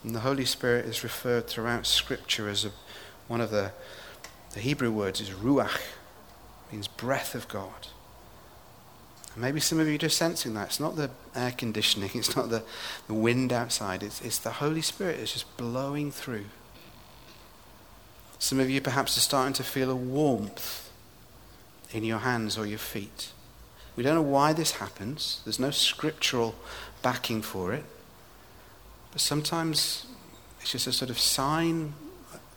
And the Holy Spirit is referred throughout Scripture as a, one of the, the Hebrew words is ruach, means breath of God. And maybe some of you are just sensing that. It's not the air conditioning, [LAUGHS] it's not the, the wind outside, it's, it's the Holy Spirit that's just blowing through. Some of you perhaps are starting to feel a warmth in your hands or your feet. We don't know why this happens. There's no scriptural backing for it. But sometimes it's just a sort of sign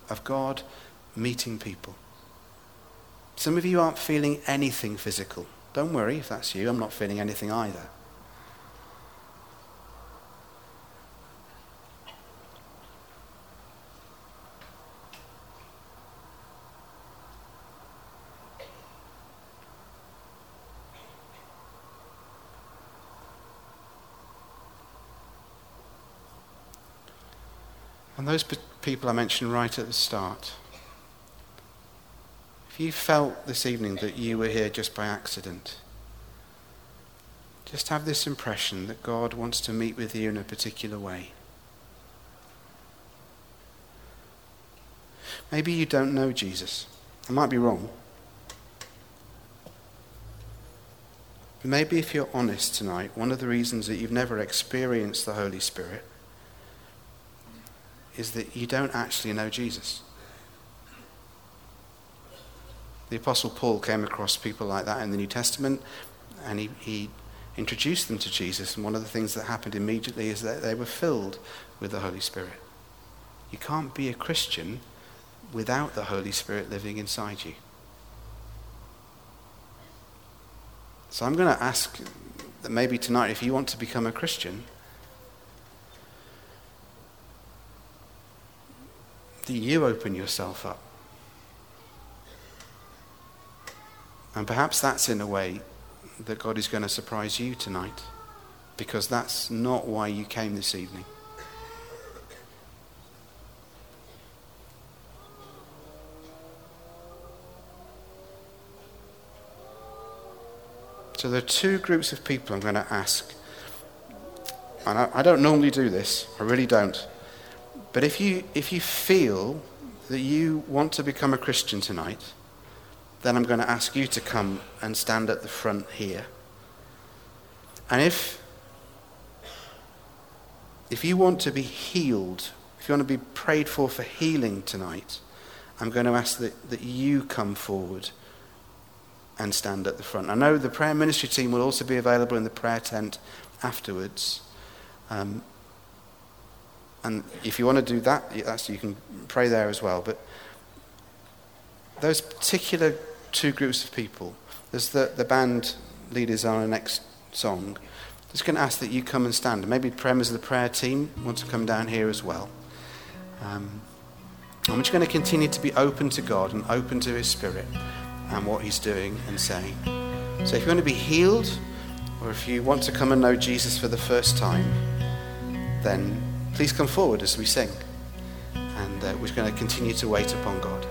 of God meeting people. Some of you aren't feeling anything physical. Don't worry if that's you. I'm not feeling anything either. And those people I mentioned right at the start, if you felt this evening that you were here just by accident, just have this impression that God wants to meet with you in a particular way. Maybe you don't know Jesus. I might be wrong. Maybe if you're honest tonight, one of the reasons that you've never experienced the Holy Spirit is that you don't actually know Jesus. The Apostle Paul came across people like that in the New Testament, and he, he introduced them to Jesus. And one of the things that happened immediately is that they were filled with the Holy Spirit. You can't be a Christian without the Holy Spirit living inside you. So I'm going to ask that maybe tonight, if you want to become a Christian, that you open yourself up. And perhaps that's in a way that God is going to surprise you tonight, because that's not why you came this evening. So there are two groups of people I'm going to ask. And I, I don't normally do this, I really don't. But if you, if you feel that you want to become a Christian tonight, then I'm going to ask you to come and stand at the front here. And if, if you want to be healed, if you want to be prayed for for healing tonight, I'm going to ask that, that you come forward and stand at the front. I know the prayer ministry team will also be available in the prayer tent afterwards. Um, and if you want to do that, you can pray there as well. But those particular two groups of people, There's the, the band leaders on the next song, just going to ask that you come and stand. Maybe members of the prayer team want to come down here as well. Um, I'm just going to continue to be open to God and open to His Spirit and what He's doing and saying. So if you want to be healed, or if you want to come and know Jesus for the first time, then please come forward as we sing. And uh, we're going to continue to wait upon God.